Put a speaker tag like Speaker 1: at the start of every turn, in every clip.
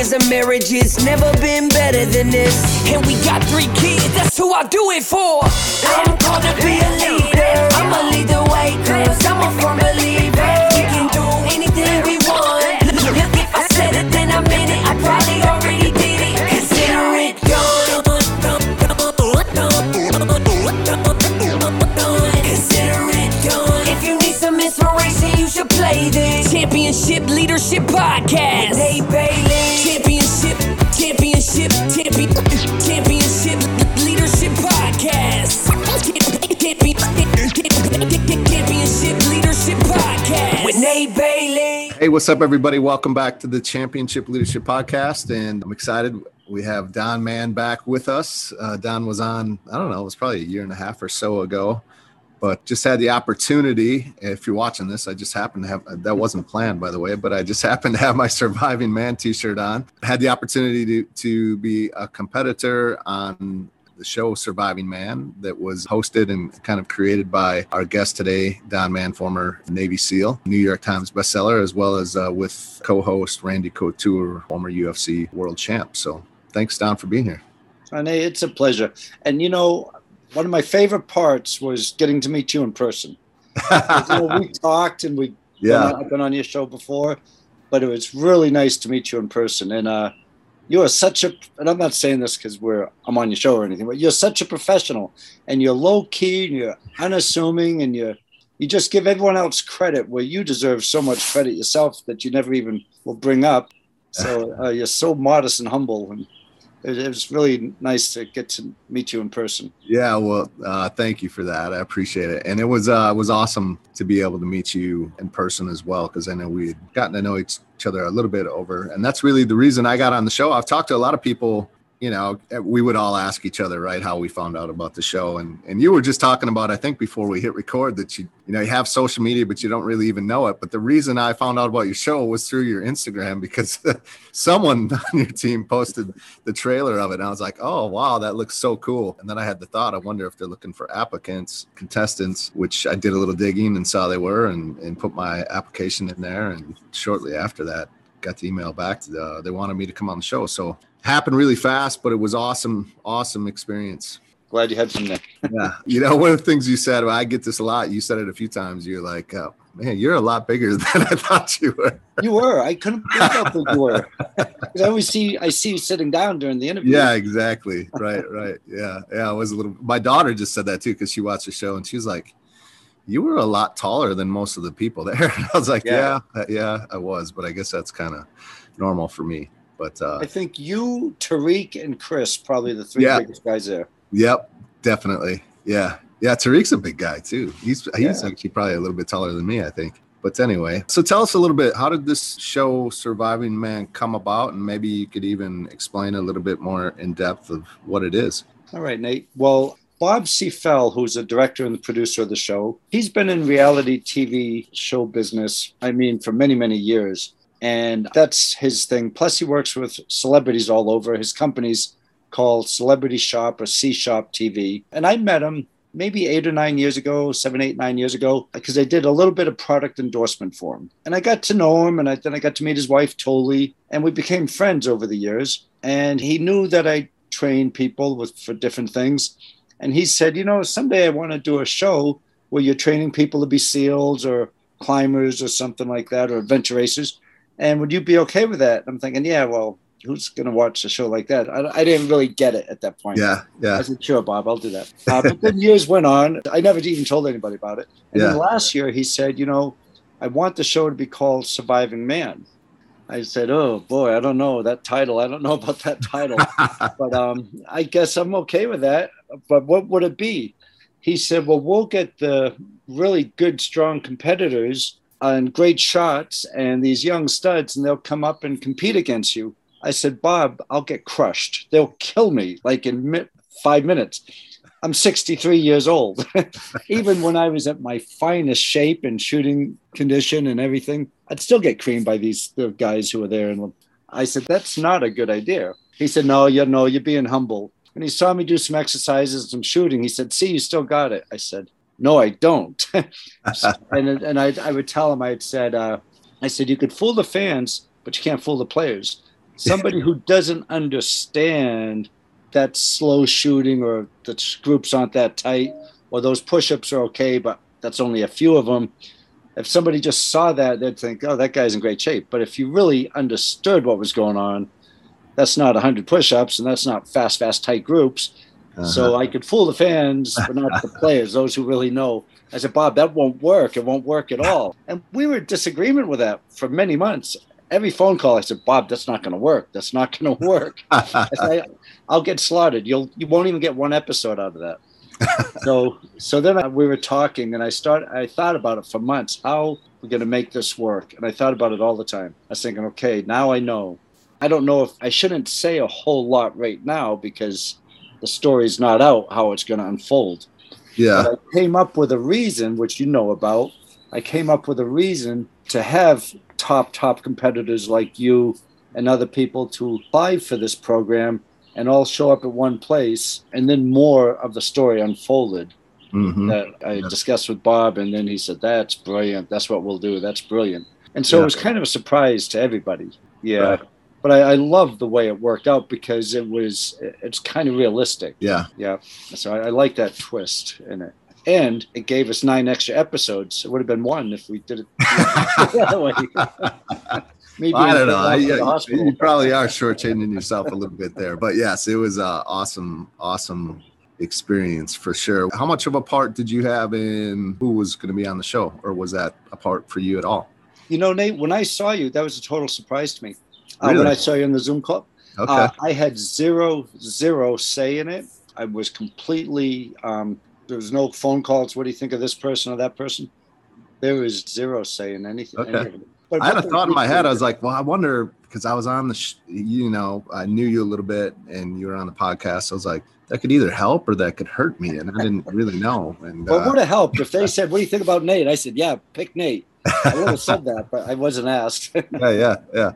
Speaker 1: years of marriage, it's never been better than this. And we got three kids, that's who I do it for. I'm called to be a leader. I'ma lead the way, cause I'm a firm Championship Leadership Podcast. Hey, Bailey. Championship, championship, champion, championship leadership podcast. Championship leadership podcast with Nate Bailey.
Speaker 2: Hey, what's up, everybody? Welcome back to the Championship Leadership Podcast, and I'm excited. We have Don Mann back with us. Uh, Don was on, I don't know, it was probably a year and a half or so ago, but just had the opportunity. If you're watching this, I just happened to have that wasn't planned, by the way, but I just happened to have my Surviving Man T-shirt on. Had the opportunity to to be a competitor on the show Surviving Man that was hosted and kind of created by our guest today, Don Mann, former Navy SEAL, New York Times bestseller, as well as uh, with co-host Randy Couture, former UFC world champ. So thanks, Don, for being here.
Speaker 3: Renee, it's a pleasure. And you know, one of my favorite parts was getting to meet you in person. you know, we talked and we
Speaker 2: Yeah.
Speaker 3: I've been on your show before, but it was really nice to meet you in person. And uh, you are such a and I'm not saying this because we're I'm on your show or anything, but you're such a professional and you're low key and you're unassuming and you're you just give everyone else credit where you deserve so much credit yourself that you never even will bring up. So uh, you're so modest and humble and it, was really nice to get to meet you in person.
Speaker 2: Yeah, well, uh, thank you for that. I appreciate it, and it was uh, was awesome to be able to meet you in person as well because I know we had gotten to know each other a little bit over, and that's really the reason I got on the show. I've talked to a lot of people. You know, we would all ask each other, right, how we found out about the show, and and you were just talking about, I think, before we hit record, that you you know you have social media, but you don't really even know it. But the reason I found out about your show was through your Instagram because someone on your team posted the trailer of it. And I was like, oh, wow, that looks so cool. And then I had the thought, I wonder if they're looking for applicants, contestants, which I did a little digging and saw they were and, and put my application in there. And shortly after that, got the email back. Uh, they wanted me to come on the show. So happened really fast, but it was awesome, awesome experience.
Speaker 3: Glad you had some there.
Speaker 2: Yeah. You know, one of the things you said, I get this a lot. You said it a few times. You're like, oh, man, you're a lot bigger than I thought you were.
Speaker 3: You were. I couldn't believe how big you were. I always see I see you sitting down during the interview.
Speaker 2: Yeah, exactly. Right, right. Yeah, yeah. I was a little. My daughter just said that too because she watched the show and she was like, "You were a lot taller than most of the people there." I was like, "Yeah,
Speaker 3: Yeah.
Speaker 2: yeah, yeah I was," but I guess that's kind of normal for me. But uh,
Speaker 3: I think you, Tariq, and Chris probably the three
Speaker 2: Yeah.
Speaker 3: biggest guys there.
Speaker 2: yep, definitely. Yeah, yeah. Tariq's a big guy too. He's he's
Speaker 3: Yeah.
Speaker 2: actually probably a little bit taller than me, I think. But anyway, so tell us a little bit. How did this show, Surviving Man, come about? And maybe you could even explain a little bit more in depth of what it is.
Speaker 3: All right, Nate. Well, Bob C. Fell, who's the director and the producer of the show, he's been in reality TV show business, I mean, for many, many years. And that's his thing. Plus, he works with celebrities all over. His company's called Celebrity Shop or C Shop TV. And I met him maybe eight or nine years ago, seven, eight, nine years ago, because I did a little bit of product endorsement for him. And I got to know him, and I, then I got to meet his wife, Toli, and we became friends over the years. And he knew that I train people with for different things. And he said, you know, someday I want to do a show where you're training people to be SEALs or climbers or something like that, or adventure racers. And would you be okay with that? I'm thinking, yeah, well, who's going to watch a show like that? I, I didn't really get it at that point.
Speaker 2: Yeah, yeah.
Speaker 3: I said, sure, Bob, I'll do that. Uh, but then years went on. I never even told anybody about it. And then last year, he said, you know, I want the show to be called Surviving Man. I said, "Oh boy, I don't know that title. I don't know about that title, but um, I guess I'm okay with that. But what would it be?" He said, "Well, we'll get the really good, strong competitors and great shots, and these young studs, and they'll come up and compete against you." I said, "Bob, I'll get crushed. They'll kill me like in mi- five minutes." I'm 63 years old. Even when I was at my finest shape and shooting condition and everything, I'd still get creamed by these the guys who were there. And I said, that's not a good idea. He said, no, you know, you're being humble. And he saw me do some exercises, some shooting. He said, see, you still got it. I said, no, I don't. and and I, I would tell him, I said, uh, I said, you could fool the fans, but you can't fool the players. Somebody who doesn't understand that slow shooting or the groups aren't that tight or those push-ups are okay but that's only a few of them if somebody just saw that they'd think oh that guy's in great shape but if you really understood what was going on that's not 100 push-ups and that's not fast fast tight groups uh-huh. so i could fool the fans but not the players those who really know i said bob that won't work it won't work at all and we were in disagreement with that for many months every phone call I said, Bob, that's not going to work. That's not going to work. I said, I'll get slaughtered. You'll you won't even get one episode out of that. so so then I, we were talking, and I start. I thought about it for months. How we're going to make this work, and I thought about it all the time. I was thinking, okay, now I know. I don't know if I shouldn't say a whole lot right now because the story's not out how it's going to unfold.
Speaker 2: Yeah.
Speaker 3: But I came up with a reason, which you know about. I came up with a reason to have top top competitors like you and other people to apply for this program and all show up at one place and then more of the story unfolded mm-hmm. that i yeah. discussed with bob and then he said that's brilliant that's what we'll do that's brilliant and so yeah. it was kind of a surprise to everybody yeah right. But I, I love the way it worked out because it was it's kind of realistic
Speaker 2: yeah
Speaker 3: yeah so I, I like that twist in it and it gave us nine extra episodes. It would have been one if we did it
Speaker 2: Maybe I don't know. I, yeah, you probably are shortchanging yourself a little bit there, but yes, it was an awesome, awesome experience for sure. How much of a part did you have in who was going to be on the show, or was that a part for you at all?
Speaker 3: You know, Nate, when I saw you, that was a total surprise to me. Really? Uh, when I saw you in the Zoom call, okay. Uh, I had zero, zero say in it. I was completely um, there was no phone calls. What do you think of this person or that person? There was zero saying anything.
Speaker 2: Okay. But I had a thought in my head. I was like, well, I wonder because I was on the, sh- you know, I knew you a little bit, and you were on the podcast. I was like, that could either help or that could hurt me, and I didn't really know. And
Speaker 3: well, uh, would have helped if they said, "What do you think about Nate?" I said, "Yeah, pick Nate." I would have said that, but I wasn't asked.
Speaker 2: yeah, yeah, yeah.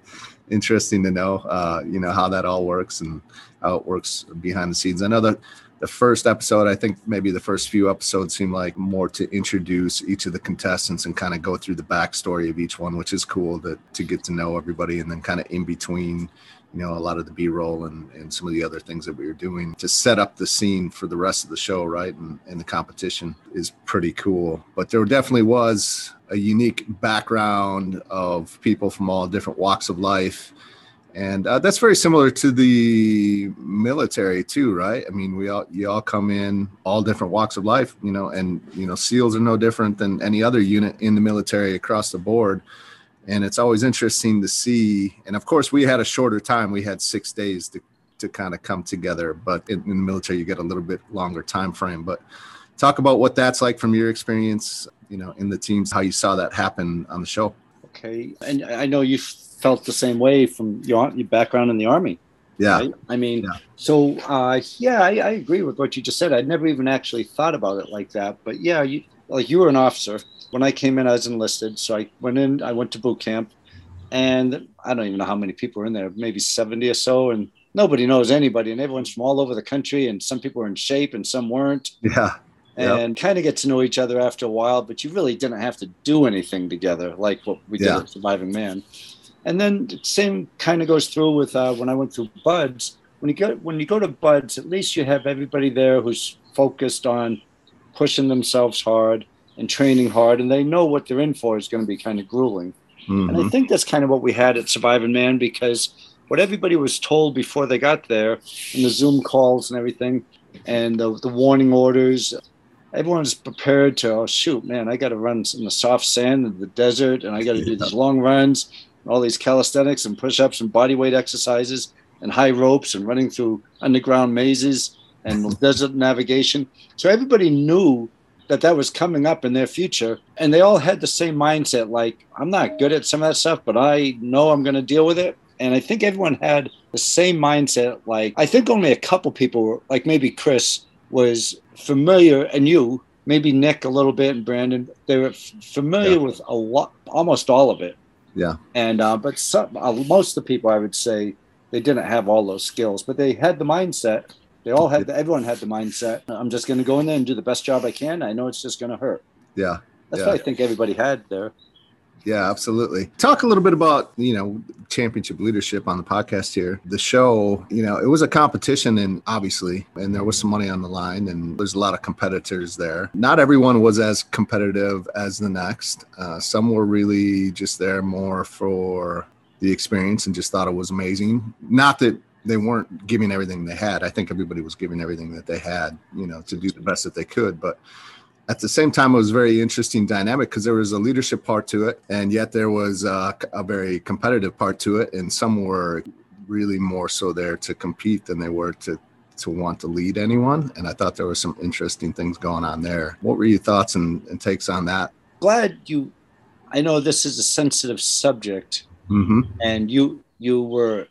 Speaker 2: Interesting to know, uh, you know, how that all works and how it works behind the scenes. I know that the first episode, I think maybe the first few episodes seem like more to introduce each of the contestants and kind of go through the backstory of each one, which is cool to, to get to know everybody. And then kind of in between, you know, a lot of the B roll and, and some of the other things that we were doing to set up the scene for the rest of the show, right? And, and the competition is pretty cool. But there definitely was a unique background of people from all different walks of life and uh, that's very similar to the military too right i mean we all you all come in all different walks of life you know and you know seals are no different than any other unit in the military across the board and it's always interesting to see and of course we had a shorter time we had six days to, to kind of come together but in, in the military you get a little bit longer time frame but talk about what that's like from your experience you know in the teams how you saw that happen on the show
Speaker 3: okay and i know you felt the same way from your, your background in the army.
Speaker 2: Yeah. Right?
Speaker 3: I mean, yeah. so uh, yeah, I, I, agree with what you just said. I'd never even actually thought about it like that. But yeah, you, like you were an officer. When I came in, I was enlisted. So I went in, I went to boot camp, and I don't even know how many people were in there, maybe 70 or so. And nobody knows anybody, and everyone's from all over the country. And some people were in shape and some weren't.
Speaker 2: Yeah.
Speaker 3: And yep. kind of get to know each other after a while, but you really didn't have to do anything together like what we did yeah. at Surviving Man. And then the same kind of goes through with uh, when I went through BUD/S. When you go when you go to BUD/S, at least you have everybody there who's focused on pushing themselves hard and training hard, and they know what they're in for is going to be kind of grueling. Mm-hmm. And I mm-hmm. think that's kind of what we had at Surviving Man because what everybody was told before they got there, in the Zoom calls and everything, and the, the warning orders, everyone's prepared to oh shoot man i got to run in the soft sand in the desert and i got to yeah. do these long runs all these calisthenics and push-ups and body weight exercises and high ropes and running through underground mazes and desert navigation. So everybody knew that that was coming up in their future. And they all had the same mindset like i'm not good at some of that stuff but i know i'm going to deal with it. And i think everyone had the same mindset like i think only a couple people were like maybe chris was familiar and you maybe nick a little bit and brandon they were f- familiar yeah. with a lot almost all of it.
Speaker 2: Yeah.
Speaker 3: And uh, but some, uh, most of the people i would say they didn't have all those skills but they had the mindset they all had, everyone had the mindset. I'm just going to go in there and do the best job I can. I know it's just going to hurt.
Speaker 2: Yeah.
Speaker 3: That's
Speaker 2: yeah.
Speaker 3: what I think everybody had there.
Speaker 2: Yeah, absolutely. Talk a little bit about, you know, championship leadership on the podcast here. The show, you know, it was a competition and obviously, and there was some money on the line and there's a lot of competitors there. Not everyone was as competitive as the next. Uh, some were really just there more for the experience and just thought it was amazing. Not that they weren't giving everything they had. I think everybody was giving everything that they had, you know, to do the best that they could. But at the same time, it was very interesting dynamic because there was a leadership part to it, and yet there was a, a very competitive part to it, and some were really more so there to compete than they were to to want to lead anyone. And I thought there were some interesting things going on there. What were your thoughts and, and takes on that?
Speaker 3: Glad you. I know this is a sensitive subject,
Speaker 2: mm-hmm.
Speaker 3: and you you were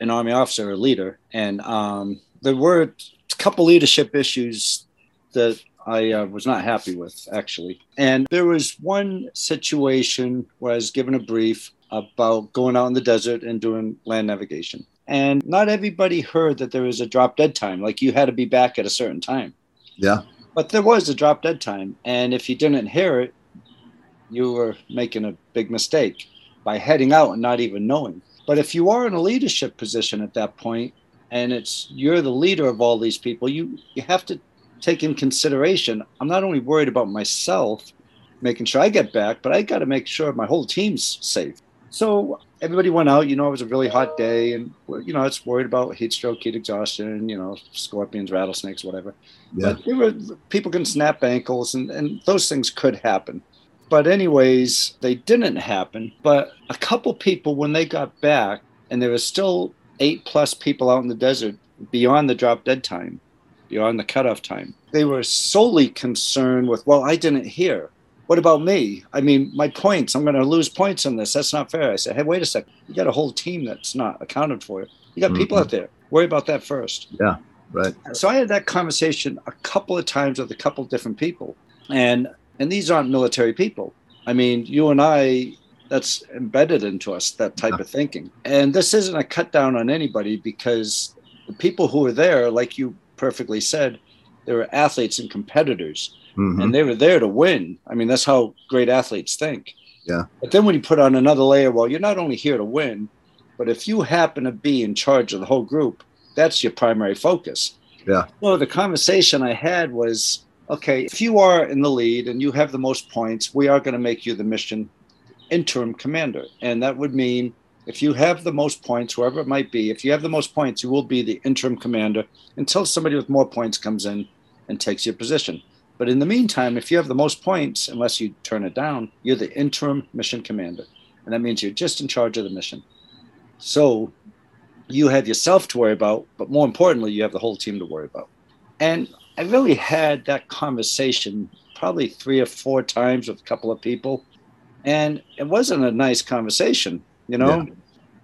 Speaker 3: an army officer or leader, and um, there were a couple leadership issues that I uh, was not happy with actually. And there was one situation where I was given a brief about going out in the desert and doing land navigation. And not everybody heard that there was a drop dead time, like you had to be back at a certain time.
Speaker 2: Yeah.
Speaker 3: But there was a drop dead time. And if you didn't hear it, you were making a big mistake by heading out and not even knowing. But if you are in a leadership position at that point, and it's you're the leader of all these people, you you have to take in consideration. I'm not only worried about myself, making sure I get back, but I got to make sure my whole team's safe. So everybody went out. You know, it was a really hot day, and you know, it's worried about heat stroke, heat exhaustion. You know, scorpions, rattlesnakes, whatever. Yeah. But there were people can snap ankles, and and those things could happen. But, anyways, they didn't happen. But a couple people, when they got back, and there was still eight plus people out in the desert beyond the drop dead time, beyond the cutoff time, they were solely concerned with, well, I didn't hear. What about me? I mean, my points, I'm going to lose points on this. That's not fair. I said, hey, wait a second. You got a whole team that's not accounted for. You got mm-hmm. people out there. Worry about that first.
Speaker 2: Yeah, right.
Speaker 3: So I had that conversation a couple of times with a couple of different people. And and these aren't military people. I mean, you and I, that's embedded into us, that type of thinking. And this isn't a cut down on anybody because the people who were there, like you perfectly said, they were athletes and competitors. Mm-hmm. And they were there to win. I mean, that's how great athletes think.
Speaker 2: Yeah.
Speaker 3: But then when you put on another layer, well, you're not only here to win, but if you happen to be in charge of the whole group, that's your primary focus.
Speaker 2: Yeah.
Speaker 3: So the conversation I had was okay, if you are in the lead and you have the most points, we are going to make you the mission interim commander. And that would mean if you have the most points, whoever it might be, if you have the most points, you will be the interim commander until somebody with more points comes in and takes your position. But in the meantime, if you have the most points, unless you turn it down, you're the interim mission commander. And that means you're just in charge of the mission. So you have yourself to worry about, but more importantly, you have the whole team to worry about. And I really had that conversation probably three or four times with a couple of people. And it wasn't a nice conversation, you know? Yeah.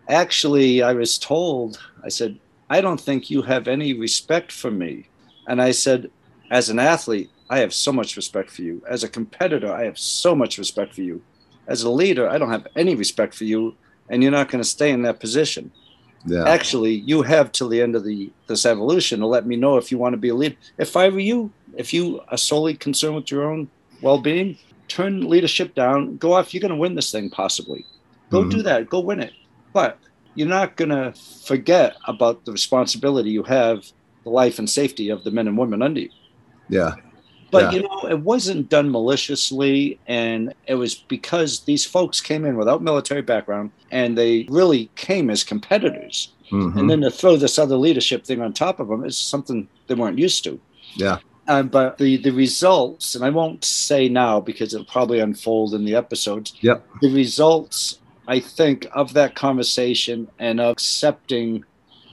Speaker 3: Actually, I was told, I said, I don't think you have any respect for me. And I said, as an athlete, I have so much respect for you. As a competitor, I have so much respect for you. As a leader, I don't have any respect for you, and you're not going to stay in that position. Yeah. Actually, you have till the end of the this evolution to let me know if you want to be a leader. If I were you, if you are solely concerned with your own well-being, turn leadership down. Go off. You're going to win this thing possibly. Go mm-hmm. do that. Go win it. But you're not going to forget about the responsibility you have, the life and safety of the men and women under you.
Speaker 2: Yeah.
Speaker 3: But yeah. you know, it wasn't done maliciously, and it was because these folks came in without military background, and they really came as competitors. Mm-hmm. And then to throw this other leadership thing on top of them is something they weren't used to.
Speaker 2: Yeah.
Speaker 3: Um, but the the results, and I won't say now because it'll probably unfold in the episodes.
Speaker 2: Yep.
Speaker 3: The results I think of that conversation and accepting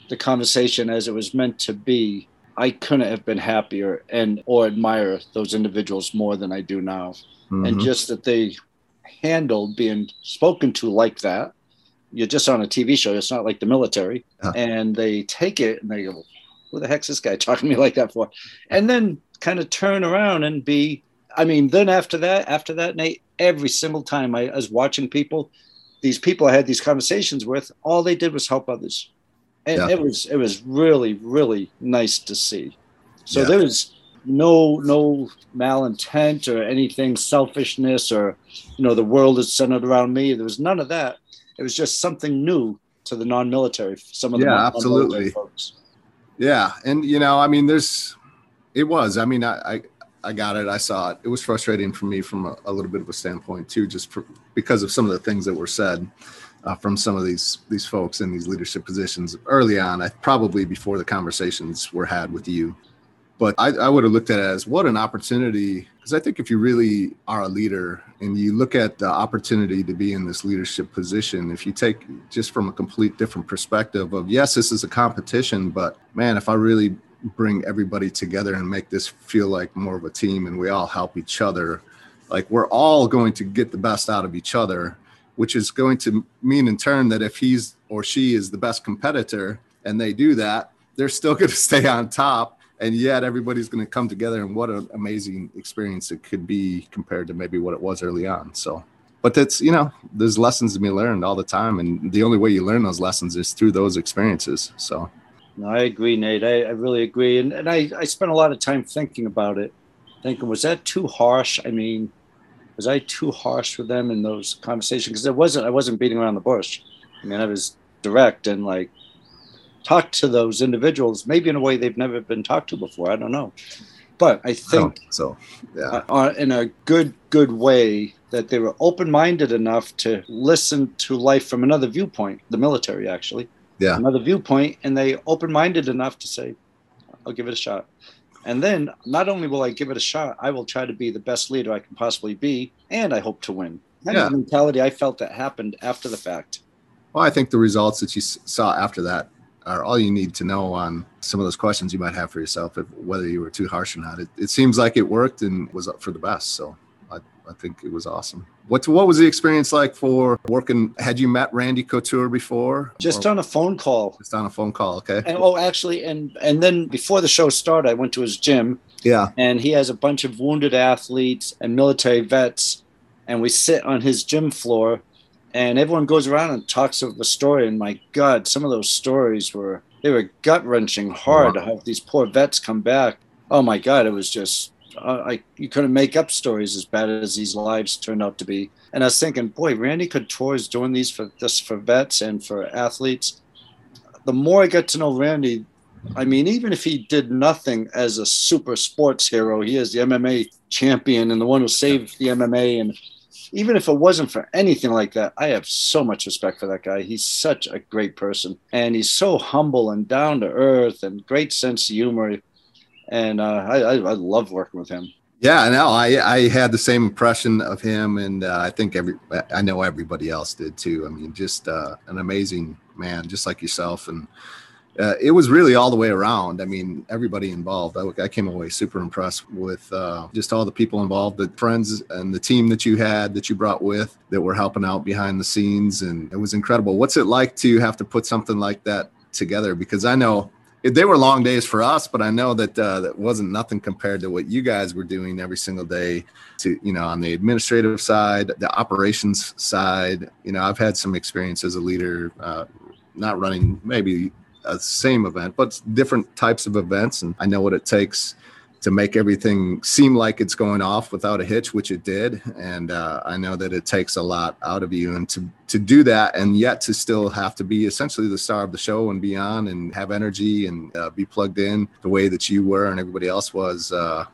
Speaker 3: the conversation as it was meant to be, I couldn't have been happier and or admire those individuals more than I do now. Mm-hmm. And just that they handled being spoken to like that. You're just on a TV show. It's not like the military. Uh-huh. And they take it and they go, who the heck's this guy talking to me like that for? And then kind of turn around and be, I mean, then after that, after that, Nate, every single time I, I was watching people, these people I had these conversations with, all they did was help others. And yeah. it was, it was really, really nice to see. So yeah. there was no, no malintent or anything, selfishness or, you know, the world is centered around me. There was none of that. It was just something new to the non-military. Some of the
Speaker 2: yeah, absolutely. folks. Yeah, and you know, I mean, there's, it was. I mean, I, I, I got it. I saw it. It was frustrating for me from a, a little bit of a standpoint too, just for, because of some of the things that were said uh, from some of these these folks in these leadership positions early on. I probably before the conversations were had with you. But I, I would have looked at it as what an opportunity. Because I think if you really are a leader and you look at the opportunity to be in this leadership position, if you take just from a complete different perspective of, yes, this is a competition, but man, if I really bring everybody together and make this feel like more of a team and we all help each other, like we're all going to get the best out of each other, which is going to mean in turn that if he's or she is the best competitor and they do that, they're still going to stay on top. And yet everybody's going to come together and what an amazing experience it could be compared to maybe what it was early on so. But that's you know there's lessons to be learned all the time and the only way you learn those lessons is through those experiences so.
Speaker 3: No, i agree nate. I, I really agree and, and I, I spent a lot of time thinking about it thinking was that too harsh? I mean was i too harsh with them in those conversations because it wasn't i wasn't beating around the bush i mean i was direct and like talk to those individuals, maybe in a way they've never been talked to before. I don't know, but I think
Speaker 2: so. Yeah, uh,
Speaker 3: in a good good way that they were open minded enough to listen to life from another viewpoint. The military, actually,
Speaker 2: yeah,
Speaker 3: another viewpoint, and they open minded enough to say, "I'll give it a shot." And then not only will I give it a shot, I will try to be the best leader I can possibly be, and I hope to win. That yeah. mentality I felt that happened after the fact.
Speaker 2: Well, I think the results that you saw after that are all you need to know on some of those questions you might have for yourself, if, whether you were too harsh or not. It, it seems like it worked and was up for the best. So I, think it was awesome. What what was the experience like for working? Had you met Randy Couture before?
Speaker 3: Just or, on a phone call.
Speaker 2: Just on a phone call. Okay.
Speaker 3: And, oh, actually, and and then before the show started, I went to his gym.
Speaker 2: Yeah.
Speaker 3: And he has a bunch of wounded athletes and military vets, and we sit on his gym floor and everyone goes around and talks of the story. And my God, some of those stories were they were gut wrenching hard wow. to have these poor vets come back. Oh my God, it was just uh, I you couldn't make up stories as bad as these lives turned out to be. And I was thinking, boy, Randy Couture is doing these for just for vets and for athletes. The more I get to know Randy, I mean, even if he did nothing as a super sports hero, he is the MMA champion and the one who saved the MMA and even if it wasn't for anything like that, I have so much respect for that guy. He's such a great person, and he's so humble and down to earth, and great sense of humor. And uh, I, I, love working with him.
Speaker 2: Yeah, no, I I had the same impression of him, and uh, I think every I know everybody else did too. I mean, just uh, an amazing man, just like yourself, and uh, it was really all the way around. I mean, everybody involved. I, I came away super impressed with uh, just all the people involved, the friends and the team that you had that you brought with that were helping out behind the scenes, and it was incredible. What's it like to have to put something like that together? Because I know they were long days for us, but I know that uh, that wasn't nothing compared to what you guys were doing every single day. To you know, on the administrative side, the operations side. You know, I've had some experience as a leader, uh, not running maybe a same event, but different types of events. And I know what it takes to make everything seem like it's going off without a hitch, which it did. And uh, I know that it takes a lot out of you, and to to do that, and yet to still have to be essentially the star of the show and beyond, and have energy and uh, be plugged in the way that you were and everybody else was. Uh,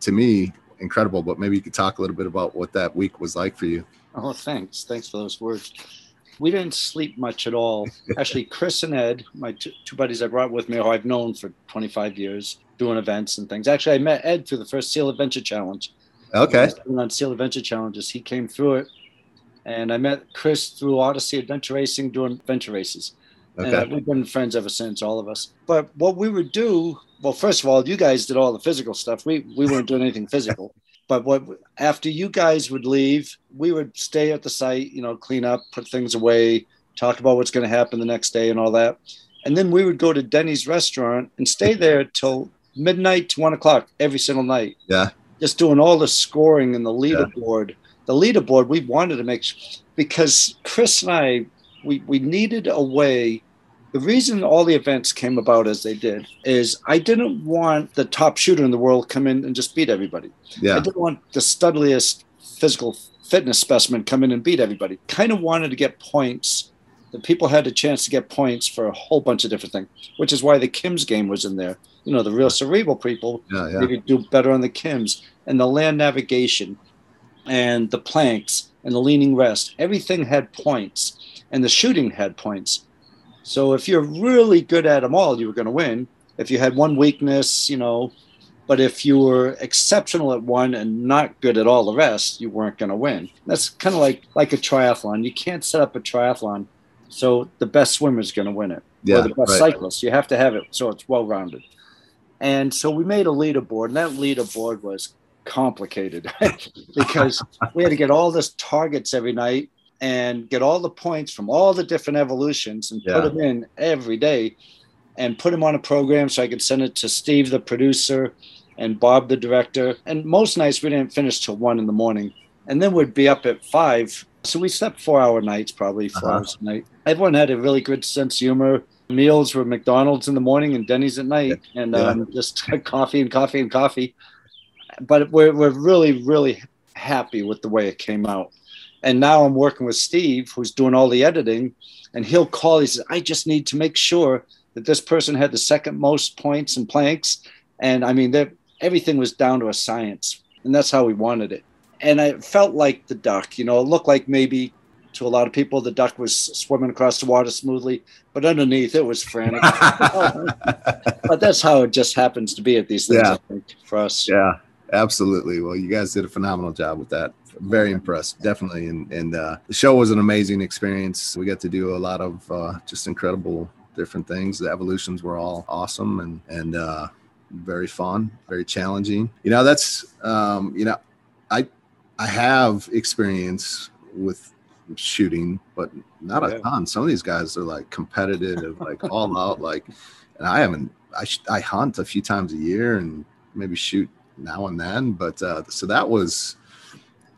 Speaker 2: to me, incredible. But maybe you could talk a little bit about what that week was like for you.
Speaker 3: Oh, thanks. Thanks for those words we didn't sleep much at all. Actually, Chris and Ed, my two, two, buddies I brought with me, who I've known for 25 years, doing events and things. Actually, I met Ed through the first Seal Adventure Challenge.
Speaker 2: Okay.
Speaker 3: On Seal Adventure Challenges, he came through it, And I met Chris through Odyssey Adventure Racing doing adventure races. Okay. And we've been friends ever since, all of us. But what we would do, well, first of all, you guys did all the physical stuff. We we weren't doing anything physical. But what after you guys would leave, we would stay at the site, you know, clean up, put things away, talk about what's going to happen the next day and all that. And then we would go to Denny's restaurant and stay there till midnight to one o'clock every single night.
Speaker 2: Yeah.
Speaker 3: Just doing all the scoring and the leaderboard. Yeah. The leaderboard we wanted to make because Chris and I we we needed a way the reason all the events came about as they did is I didn't want the top shooter in the world come in and just beat everybody.
Speaker 2: Yeah. I
Speaker 3: didn't want the studliest physical fitness specimen come in and beat everybody. Kind of wanted to get points. The people had a chance to get points for a whole bunch of different things, which is why the Kim's game was in there. You know, the real cerebral people,
Speaker 2: yeah, yeah.
Speaker 3: they could do better on the Kims and the land navigation and the planks and the leaning rest. Everything had points and the shooting had points. So if you're really good at them all, you were going to win. If you had one weakness, you know, but if you were exceptional at one and not good at all the rest, you weren't going to win. That's kind of like like a triathlon. You can't set up a triathlon so the best swimmer is going to win it.
Speaker 2: Yeah,
Speaker 3: or the best right. cyclist. You have to have it so it's well rounded. And so we made a leaderboard, and that leaderboard was complicated because we had to get all this targets every night and get all the points from all the different evolutions and yeah. put them in every day and put them on a program so I could send it to Steve, the producer, and Bob, the director. And most nights we didn't finish till one in the morning. And then we'd be up at five. So we slept four hour nights, probably 4 uh-huh. hours a night. Everyone had a really good sense of humor. Meals were McDonald's in the morning and Denny's at night, and yeah. um, just coffee and coffee and coffee. But we're, we're really, really happy with the way it came out. And now I'm working with Steve, who's doing all the editing, and he'll call. He says, I just need to make sure that this person had the second most points and planks. And I mean, everything was down to a science. And that's how we wanted it. And I felt like the duck, you know, it looked like maybe to a lot of people the duck was swimming across the water smoothly, but underneath it was frantic. but that's how it just happens to be at these things,
Speaker 2: yeah.
Speaker 3: I think, for us.
Speaker 2: Yeah, absolutely. Well, you guys did a phenomenal job with that very impressed, definitely. And and uh, the show was an amazing experience. We got to do a lot of uh, just incredible different things. The evolutions were all awesome and and uh, very fun, very challenging. You know, that's um, you know, I I have experience with shooting, but not a yeah. ton. Some of these guys are like competitive, like all out, like. And I haven't. I I hunt a few times a year and maybe shoot now and then, but uh, so that was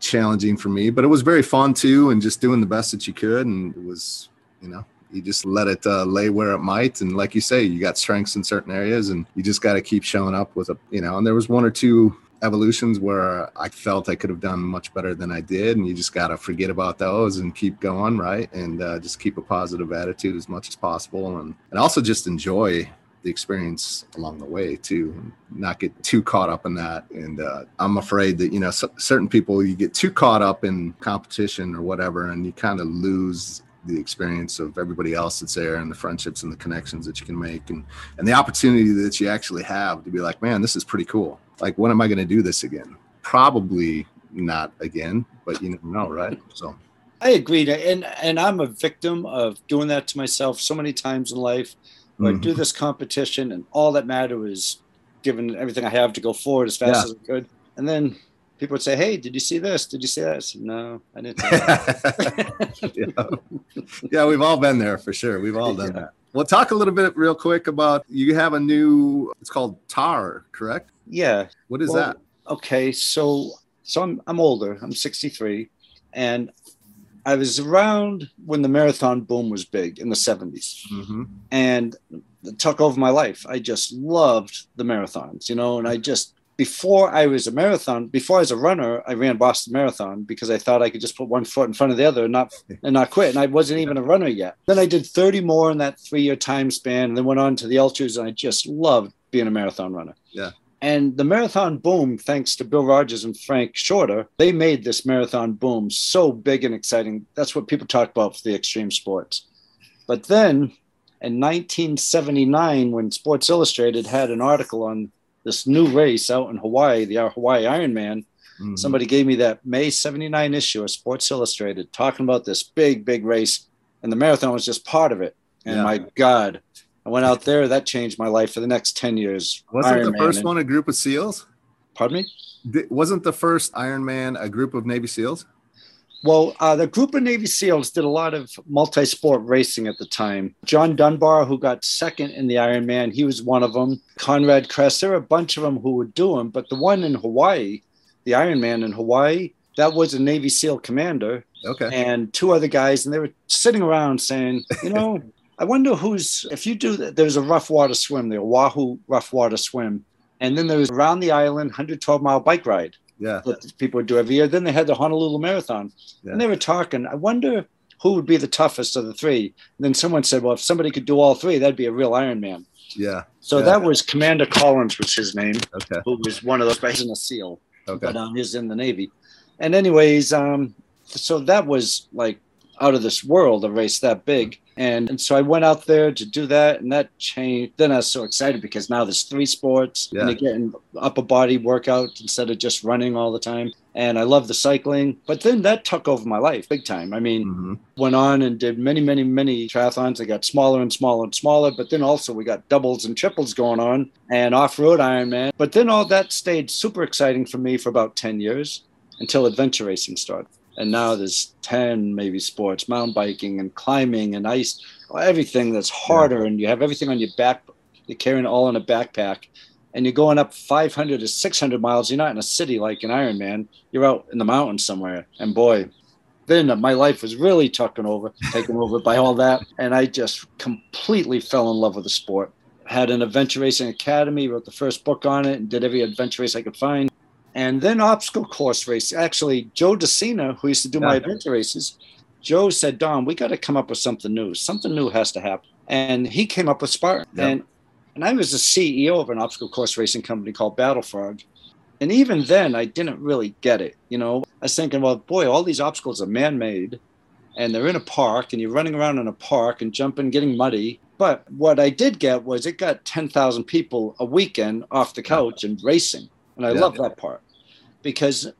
Speaker 2: challenging for me, but it was very fun too, and just doing the best that you could. And it was, you know, you just let it uh, lay where it might. And like you say, you got strengths in certain areas, and you just got to keep showing up with a, you know. And there was one or two evolutions where I felt I could have done much better than I did, and you just got to forget about those and keep going, right? And uh, just keep a positive attitude as much as possible, and and also just enjoy the experience along the way too not get too caught up in that. And uh, i'm afraid that you know c- certain people you get too caught up in competition or whatever and you kind of lose the experience of everybody else that's there and the friendships and the connections that you can make and and the opportunity that you actually have to be like man this is pretty cool. Like when am i going to do this again? Probably not again but you never know right? So.
Speaker 3: I agree, and and I'm a victim of doing that to myself so many times in life mm-hmm. do this competition, and all that mattered was giving everything I have to go forward as fast yeah. as I could. And then people would say, "Hey, did you see this? Did you see that?" I said, "No, I didn't."
Speaker 2: yeah. yeah, we've all been there for sure. We've all done yeah. that. Well, talk a little bit real quick about you have a new. It's called Tar, correct?
Speaker 3: Yeah.
Speaker 2: What is
Speaker 3: well,
Speaker 2: that?
Speaker 3: Okay, so so I'm I'm older. I'm 63, and I was around when the marathon boom was big in the 70s. Mm-hmm. And took over my life. I just loved the marathons, you know, and I just, before I was a marathon, before I was a runner, I ran Boston Marathon because I thought I could just put one foot in front of the other and not and not quit. And I wasn't even a runner yet. Then I did 30 more in that three year time span, and then went on to the ultras, and I just loved being a marathon runner.
Speaker 2: Yeah.
Speaker 3: And the marathon boom, thanks to Bill Rodgers and Frank Shorter, they made this marathon boom so big and exciting. That's what people talk about for the extreme sports. But then in 1979, when Sports Illustrated had an article on this new race out in Hawaii, the Hawaii Ironman,
Speaker 2: Mhm.
Speaker 3: somebody gave me that May 79 issue of Sports Illustrated talking about this big, big race. And the marathon was just part of it. And
Speaker 2: Yeah.
Speaker 3: my God, I went out there. That changed my life for the next 10 years.
Speaker 2: Wasn't the
Speaker 3: Ironman.
Speaker 2: first
Speaker 3: And-
Speaker 2: one a group of SEALs?
Speaker 3: Pardon me?
Speaker 2: Wasn't the first Ironman a group of Navy SEAls?
Speaker 3: Well, uh, the group of Navy SEALs did a lot of multi sport racing at the time. John Dunbar, who got second in the Ironman, he was one of them. Conrad Kress, there were a bunch of them who would do them. But the one in Hawaii, the Ironman in Hawaii, that was a Navy SEAL commander
Speaker 2: Okay.
Speaker 3: and two other guys. And they were sitting around saying, you know, I wonder who's, if you do, there's a rough water swim, the Oahu rough water swim. And then there was around the island, 112 mile bike ride
Speaker 2: Yeah.
Speaker 3: that people would do every year. Then they had the Honolulu Marathon,
Speaker 2: Yeah.
Speaker 3: and they were talking. I wonder who would be the toughest of the three. And then someone said, "Well, if somebody could do all three, that'd be a real Ironman."
Speaker 2: Yeah.
Speaker 3: So
Speaker 2: Yeah.
Speaker 3: that was Commander Collins, was his name,
Speaker 2: Okay.
Speaker 3: who was one of those guys in a SEAL,
Speaker 2: Okay.
Speaker 3: but um, he's in the Navy. And anyways, um, so that was like out of this world, a race that big. And, and so I went out there to do that, and that changed. Then I was so excited because now there's three sports,
Speaker 2: Yeah.
Speaker 3: and you're getting upper body workout instead of just running all the time. And I love the cycling, but then that took over my life big time. I mean,
Speaker 2: hmm
Speaker 3: went on and did many, many, many triathlons. They got smaller and smaller and smaller, but then also we got doubles and triples going on and off-road Ironman. But then all that stayed super exciting for me for about 10 years until adventure racing started. And now there's 10 maybe sports, mountain biking and climbing and ice, everything that's harder. And you have everything on your back. You're carrying it all in a backpack and you're going up 500 to 600 miles. You're not in a city like an Ironman. You're out in the mountains somewhere. And boy, then my life was really taken over, taken over by all that, and I just completely fell in love with the sport. Had an adventure racing academy, wrote the first book on it, and did every adventure race I could find. And then obstacle course race. Actually, Joe De Sena, who used to do my adventure races, Joe said, "Don, we got to come up with something new. Something new has to happen." And he came up with Spartan. And and I was the CEO of an obstacle course racing company called Battle Frog. And even then, I didn't really get it. You know, I was thinking, well, boy, all these obstacles are man made and they're in a park and you're running around in a park and jumping, getting muddy. But what I did get was it got 10,000 people a weekend off the couch and racing. And I
Speaker 2: Yeah.
Speaker 3: love that part because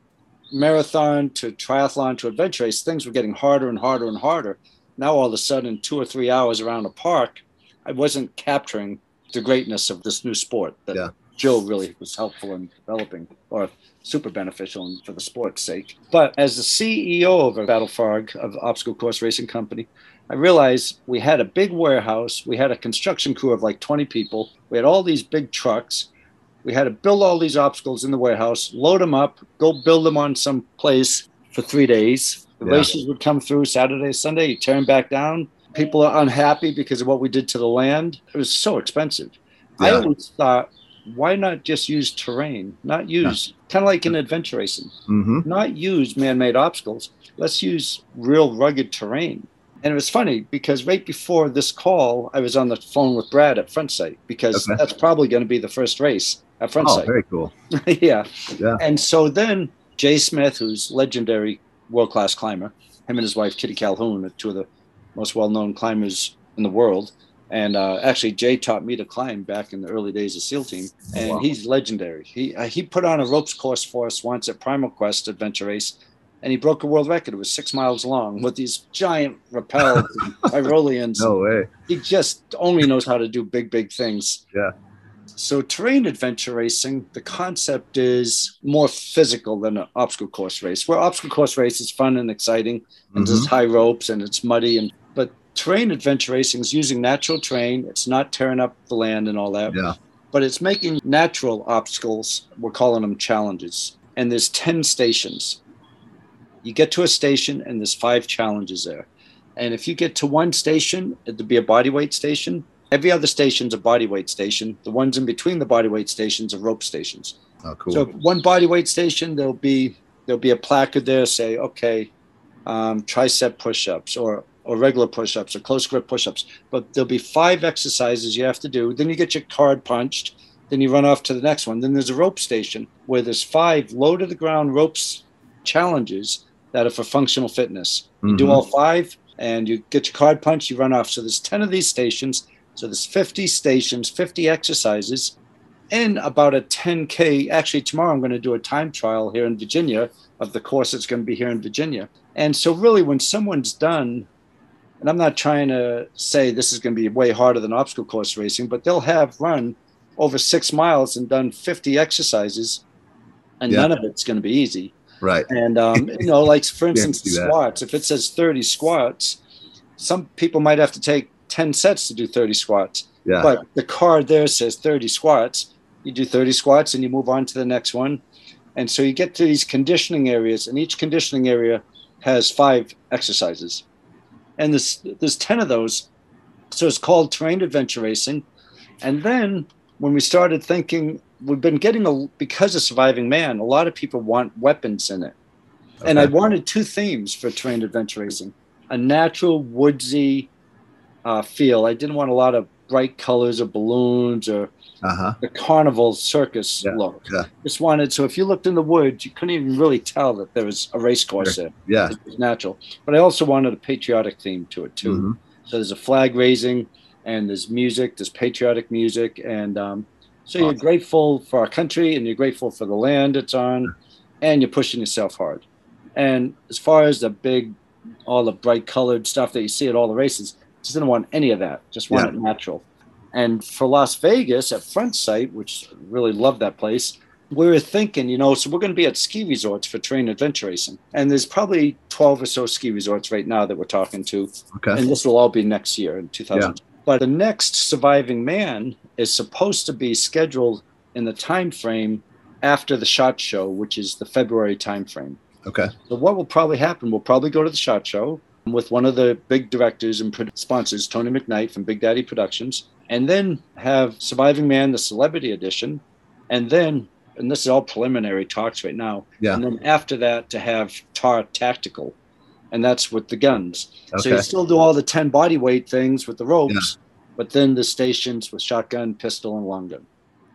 Speaker 3: marathon to triathlon to adventure race, things were getting harder and harder and harder. Now, all of a sudden, two or three hours around a park, I wasn't capturing the greatness of this new sport that
Speaker 2: Yeah.
Speaker 3: Joe really was helpful in developing or super beneficial for the sport's sake. But as the CEO of a Battle Frog of Obstacle Course Racing Company, I realized we had a big warehouse. We had a construction crew of like 20 people. We had all these big trucks. We had to build all these obstacles in the warehouse, load them up, go build them on some place for three days. The
Speaker 2: Yeah.
Speaker 3: races would come through Saturday, Sunday. You tear them back down. People are unhappy because of what we did to the land. It was so expensive. I always thought, why not just use terrain? Not use kind of like in adventure racing
Speaker 2: hmm
Speaker 3: not use man-made obstacles. Let's use real rugged terrain. And it was funny because right before this call, I was on the phone with Brad at Front Sight because
Speaker 2: Okay.
Speaker 3: that's probably going to be the first race at
Speaker 2: Oh,
Speaker 3: Front Sight.
Speaker 2: very cool.
Speaker 3: yeah.
Speaker 2: Yeah.
Speaker 3: And so then Jay Smith, who's legendary world-class climber, him and his wife Kitty Calhoun, are two of the most well-known climbers in the world. And uh, actually, Jay taught me to climb back in the early days of SEAL Team, and
Speaker 2: Wow.
Speaker 3: he's legendary. He uh, he put on a ropes course for us once at Primal Quest Adventure Race, and he broke a world record. It was six miles long with these giant rappels Tyroleans.
Speaker 2: No way.
Speaker 3: He just only knows how to do big, big things.
Speaker 2: Yeah.
Speaker 3: So terrain adventure racing, the concept is more physical than an obstacle course race. Where obstacle course race is fun and exciting, and
Speaker 2: Mhm.
Speaker 3: there's high ropes and it's muddy, and but terrain adventure racing is using natural terrain. It's not tearing up the land and all that,
Speaker 2: Yeah.
Speaker 3: but it's making natural obstacles. We're calling them challenges, and there's ten stations. You get to a station, and there's five challenges there. And if you get to one station, it'd be a body weight station. Every other station's a body weight station. The ones in between the body weight stations are rope stations.
Speaker 2: Oh, cool.
Speaker 3: So one body weight station, there'll be there'll be a placard there say, okay, um, tricep push-ups or or regular push-ups or close grip push-ups. But there'll be five exercises you have to do. Then you get your card punched. Then you run off to the next one. Then there's a rope station where there's five low to the ground ropes challenges that are for functional fitness. You do
Speaker 2: Mhm.
Speaker 3: all five and you get your card punched, you run off. So there's 10 of these stations. So there's 50 stations, 50 exercises. and about a 10K. Actually, tomorrow I'm going to do a time trial here in Virginia of the course that's going to be here in Virginia. And so, really, when someone's done, and I'm not trying to say this is going to be way harder than obstacle course racing, but they'll have run over six miles and done 50 exercises, and
Speaker 2: Yeah.
Speaker 3: none of it's going to be easy.
Speaker 2: Right.
Speaker 3: And um, you know, like for instance, squats. If it says 30 squats, some people might have to take 10 sets to do 30 squats.
Speaker 2: Yeah.
Speaker 3: But the card there says 30 squats. You do 30 squats and you move on to the next one. And so you get to these conditioning areas, and each conditioning area has five exercises. And there's, there's 10 of those. So it's called terrain adventure racing. And then when we started thinking, we've been getting a, because of Surviving Man, a lot of people want weapons in it. And I wanted two themes for terrain adventure racing a natural, woodsy uh, feel. I didn't want a lot of bright colors or balloons or
Speaker 2: Uh huh.
Speaker 3: the carnival circus
Speaker 2: Yeah,
Speaker 3: look.
Speaker 2: yeah.
Speaker 3: Just wanted so if you looked in the woods, you couldn't even really tell that there was a race course there.
Speaker 2: Yeah.
Speaker 3: It was natural. But I also wanted a patriotic theme to it too.
Speaker 2: Mhm.
Speaker 3: So there's a flag raising, and there's music, there's patriotic music, and um, so you're grateful for our country, and you're grateful for the land it's on, and you're pushing yourself hard. And as far as the big, all the bright colored stuff that you see at all the races, just didn't want any of that. Just want
Speaker 2: Yeah.
Speaker 3: it natural. And for Las Vegas at Front Sight, which really love that place, we were thinking, you know, so we're going to be at ski resorts for terrain adventure racing. And there's probably 12 or so ski resorts right now that we're talking to.
Speaker 2: Okay.
Speaker 3: And this will all be next year in 2000. Yeah. But the next Surviving Man is supposed to be scheduled in the time frame after the shot show, which is the February time frame.
Speaker 2: Okay.
Speaker 3: So what will probably happen? We'll probably go to the shot show with one of the big directors and sponsors, Tony McKnight from Big Daddy Productions, and then have Surviving Man, the Celebrity Edition, and then, and this is all preliminary talks right now,
Speaker 2: Yeah.
Speaker 3: and then after that to have Tar Tactical, and that's with the guns. Okay. So you still do all the 10 body weight things with the ropes, but then the stations with shotgun, pistol, and long gun.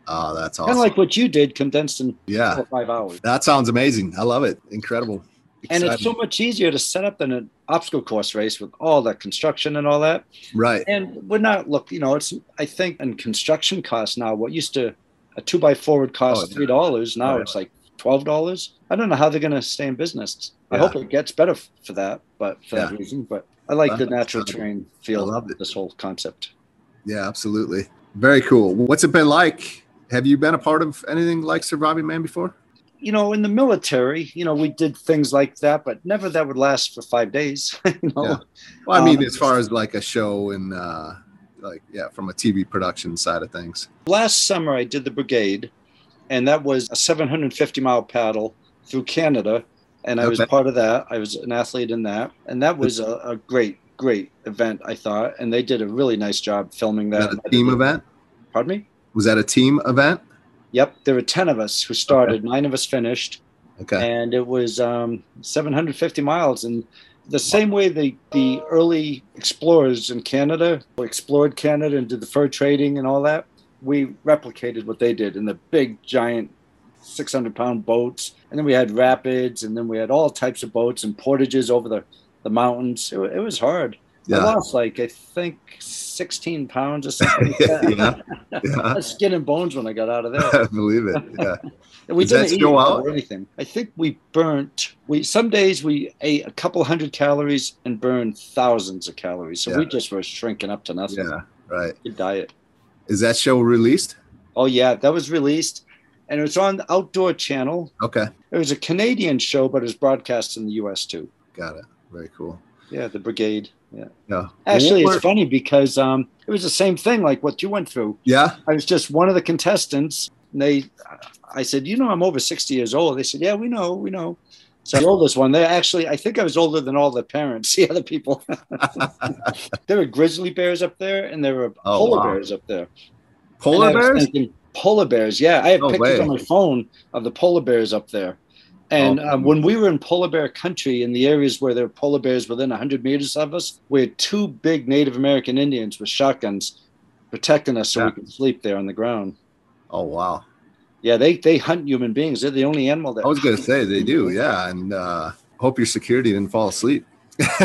Speaker 2: Oh, that's
Speaker 3: Kind
Speaker 2: awesome.
Speaker 3: of like what you did, condensed in four
Speaker 2: yeah.
Speaker 3: or five hours.
Speaker 2: That sounds amazing. I love it. Incredible.
Speaker 3: And it's so much easier to set up than an obstacle course race with all that construction and all that.
Speaker 2: right.
Speaker 3: And we're not look, you know, it's I think in construction costs now, what used to a two by four would cost
Speaker 2: Oh, yeah.
Speaker 3: three dollars, now it's like twelve dollars. I don't know how they're gonna stay in business. I hope it gets better for that, but for that reason. But I like the natural terrain feel of this whole concept.
Speaker 2: Yeah, absolutely. Very cool. What's it been like? Have you been a part of anything like Surviving Man before?
Speaker 3: You know, in the military, you know, we did things like that, but never that would last for five days. you know,
Speaker 2: Yeah. Well, I mean,
Speaker 3: Um,
Speaker 2: as far as like a show and uh, like, yeah, from a TV production side of things.
Speaker 3: last summer I did the brigade, and that was a 750 mile paddle through Canada, and I was
Speaker 2: Okay.
Speaker 3: part of that. I was an athlete in that, and that was a, a great, great event. I thought, and they did a really nice job filming
Speaker 2: Was
Speaker 3: that.
Speaker 2: that a team event?
Speaker 3: Pardon me.
Speaker 2: Was that a team event?
Speaker 3: Yep, there were 10 of us who started. Nine of us finished,
Speaker 2: Okay.
Speaker 3: and it was um, 750 miles. And the same way the, the early explorers in Canada explored Canada and did the fur trading and all that, we replicated what they did in the big, giant 600 pound boats. And then we had rapids, and then we had all types of boats and portages over the, the mountains. It, it was hard. I
Speaker 2: Yeah.
Speaker 3: lost like, I think 16 pounds or something like
Speaker 2: yeah. Yeah.
Speaker 3: Skin and bones when I got out of there.
Speaker 2: I believe it. Yeah.
Speaker 3: We
Speaker 2: that
Speaker 3: didn't eat
Speaker 2: out?
Speaker 3: or anything. I think we burnt. We some days we ate a couple hundred calories and burned thousands of calories. So we just were shrinking up to nothing.
Speaker 2: Yeah. Right.
Speaker 3: Good diet.
Speaker 2: Is that show released?
Speaker 3: Oh yeah, that was released, and it was on the Outdoor Channel.
Speaker 2: Okay.
Speaker 3: It was a Canadian show, but it was broadcast in the U.S. too.
Speaker 2: Got it. Very cool.
Speaker 3: Yeah, the Brigade. Yeah.
Speaker 2: Yeah.
Speaker 3: Actually, it's funny because um, it was the same thing like what you went through.
Speaker 2: Yeah.
Speaker 3: I was just one of the contestants. And they, I said, you know, I'm over 60 years old. They said, yeah, we know, we know. So the oldest one, they actually, I think I was older than all the parents, the other people. there were grizzly bears up there and there were
Speaker 2: Oh,
Speaker 3: polar
Speaker 2: wow.
Speaker 3: bears up there.
Speaker 2: Polar
Speaker 3: And I was
Speaker 2: bears?
Speaker 3: thinking, polar bears, yeah. I have
Speaker 2: No
Speaker 3: pictures
Speaker 2: way.
Speaker 3: on my phone of the polar bears up there. And um, when we were in polar bear country, in the areas where there were polar bears within 100 meters of us, we had two big Native American Indians with shotguns protecting us so
Speaker 2: Yeah.
Speaker 3: we could sleep there on the ground.
Speaker 2: Oh wow.
Speaker 3: Yeah, they they hunt human beings. They're the only animal that.
Speaker 2: I was gonna say they do, yeah. And uh hope your security didn't fall asleep.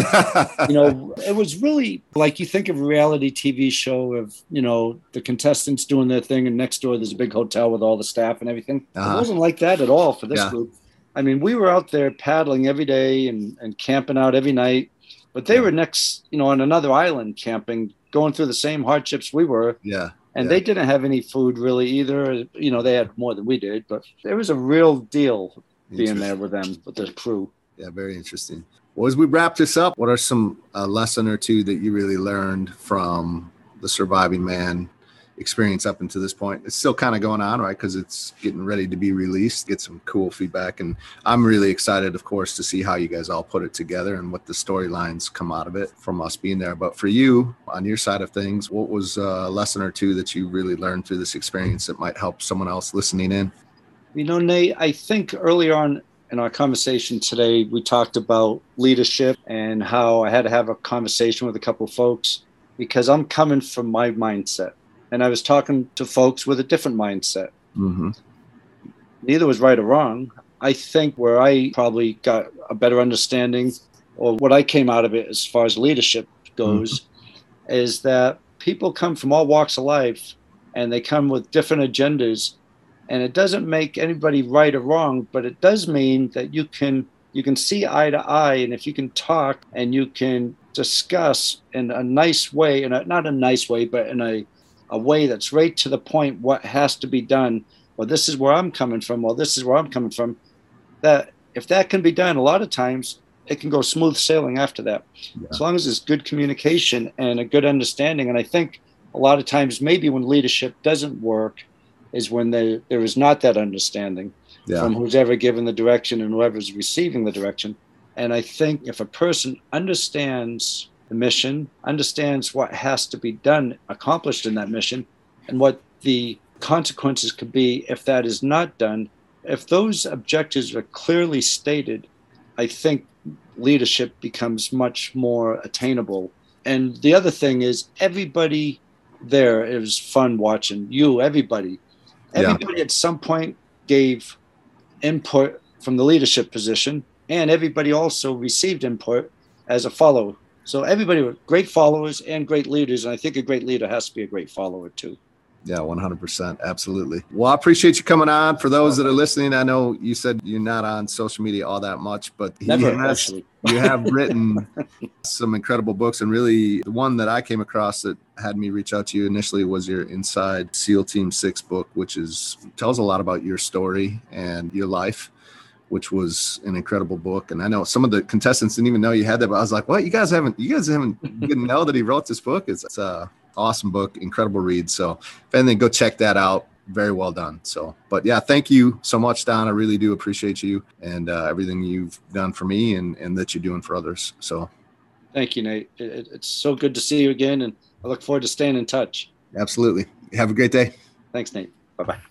Speaker 3: you know, it was really like you think of a reality TV show of, you know, the contestants doing their thing and next door there's a big hotel with all the staff and everything. Uh-huh. It wasn't like that at all for this yeah. group. I mean, we were out there paddling every day and, and camping out every night, but they were next, you know, on another island camping, going through the same hardships we were.
Speaker 2: Yeah.
Speaker 3: And
Speaker 2: yeah.
Speaker 3: they didn't have any food really either. You know, they had more than we did, but there was a real deal being there with them, with the crew.
Speaker 2: Yeah, very interesting. Well, as we wrap this up, what are some uh, lesson or two that you really learned from the surviving man experience up until this point? It's still kind of going on, right? Because it's getting ready to be released. Get some cool feedback, and I'm really excited, of course, to see how you guys all put it together and what the storylines come out of it from us being there. But for you, on your side of things, what was a lesson or two that you really learned through this experience that might help someone else listening in?
Speaker 3: You know, Nate, I think early on in our conversation today, we talked about leadership and how I had to have a conversation with a couple folks because I'm coming from my mindset. And I was talking to folks with a different mindset. Mm-hmm. Neither was right or wrong. I think where I probably got a better understanding or what I came out of it as far as leadership goes mm-hmm. is that people come from all walks of life and they come with different agendas and it doesn't make anybody right or wrong but it does mean that you can you can see eye to eye and if you can talk and you can discuss in a nice way and not a nice way but in a, a way that's right to the point what has to be done well this is where i'm coming from well this is where i'm coming from that if that can be done a lot of times it can go smooth sailing after that yeah. as long as there's good communication and a good understanding and i think a lot of times maybe when leadership doesn't work is when there there is not that understanding yeah. from who's ever given the direction and whoever's receiving the direction. And I think if a person understands the mission, understands what has to be done, accomplished in that mission, and what the consequences could be if that is not done, if those objectives are clearly stated, I think leadership becomes much more attainable. And the other thing is, everybody there it was fun watching you, everybody Everybody yeah. at some point gave input from the leadership position, and everybody also received input as a follower. So everybody were great followers and great leaders, and I think a great leader has to be a great follower too.
Speaker 2: Yeah, 100%. Absolutely. Well, I appreciate you coming on. For those that are listening, I know you said you're not on social media all that much, but
Speaker 3: Never, has,
Speaker 2: you have written some incredible books. And really, the one that I came across that had me reach out to you initially was your Inside SEAL Team 6 book, which is tells a lot about your story and your life which was an incredible book. And I know some of the contestants didn't even know you had that, but I was like, "What? You guys haven't? You guys haven't didn't know that he wrote this book? It's, it's uh, awesome book, incredible read. So if anything, go check that out. Very well done. So, but yeah, thank you so much, Don. I really do appreciate you and uh, everything you've done for me and, and that you're doing for others. So,
Speaker 3: thank you, Nate. It, it's so good to see you again, and I look forward to staying in touch.
Speaker 2: Absolutely. Have a great day.
Speaker 3: Thanks, Nate. Bye bye.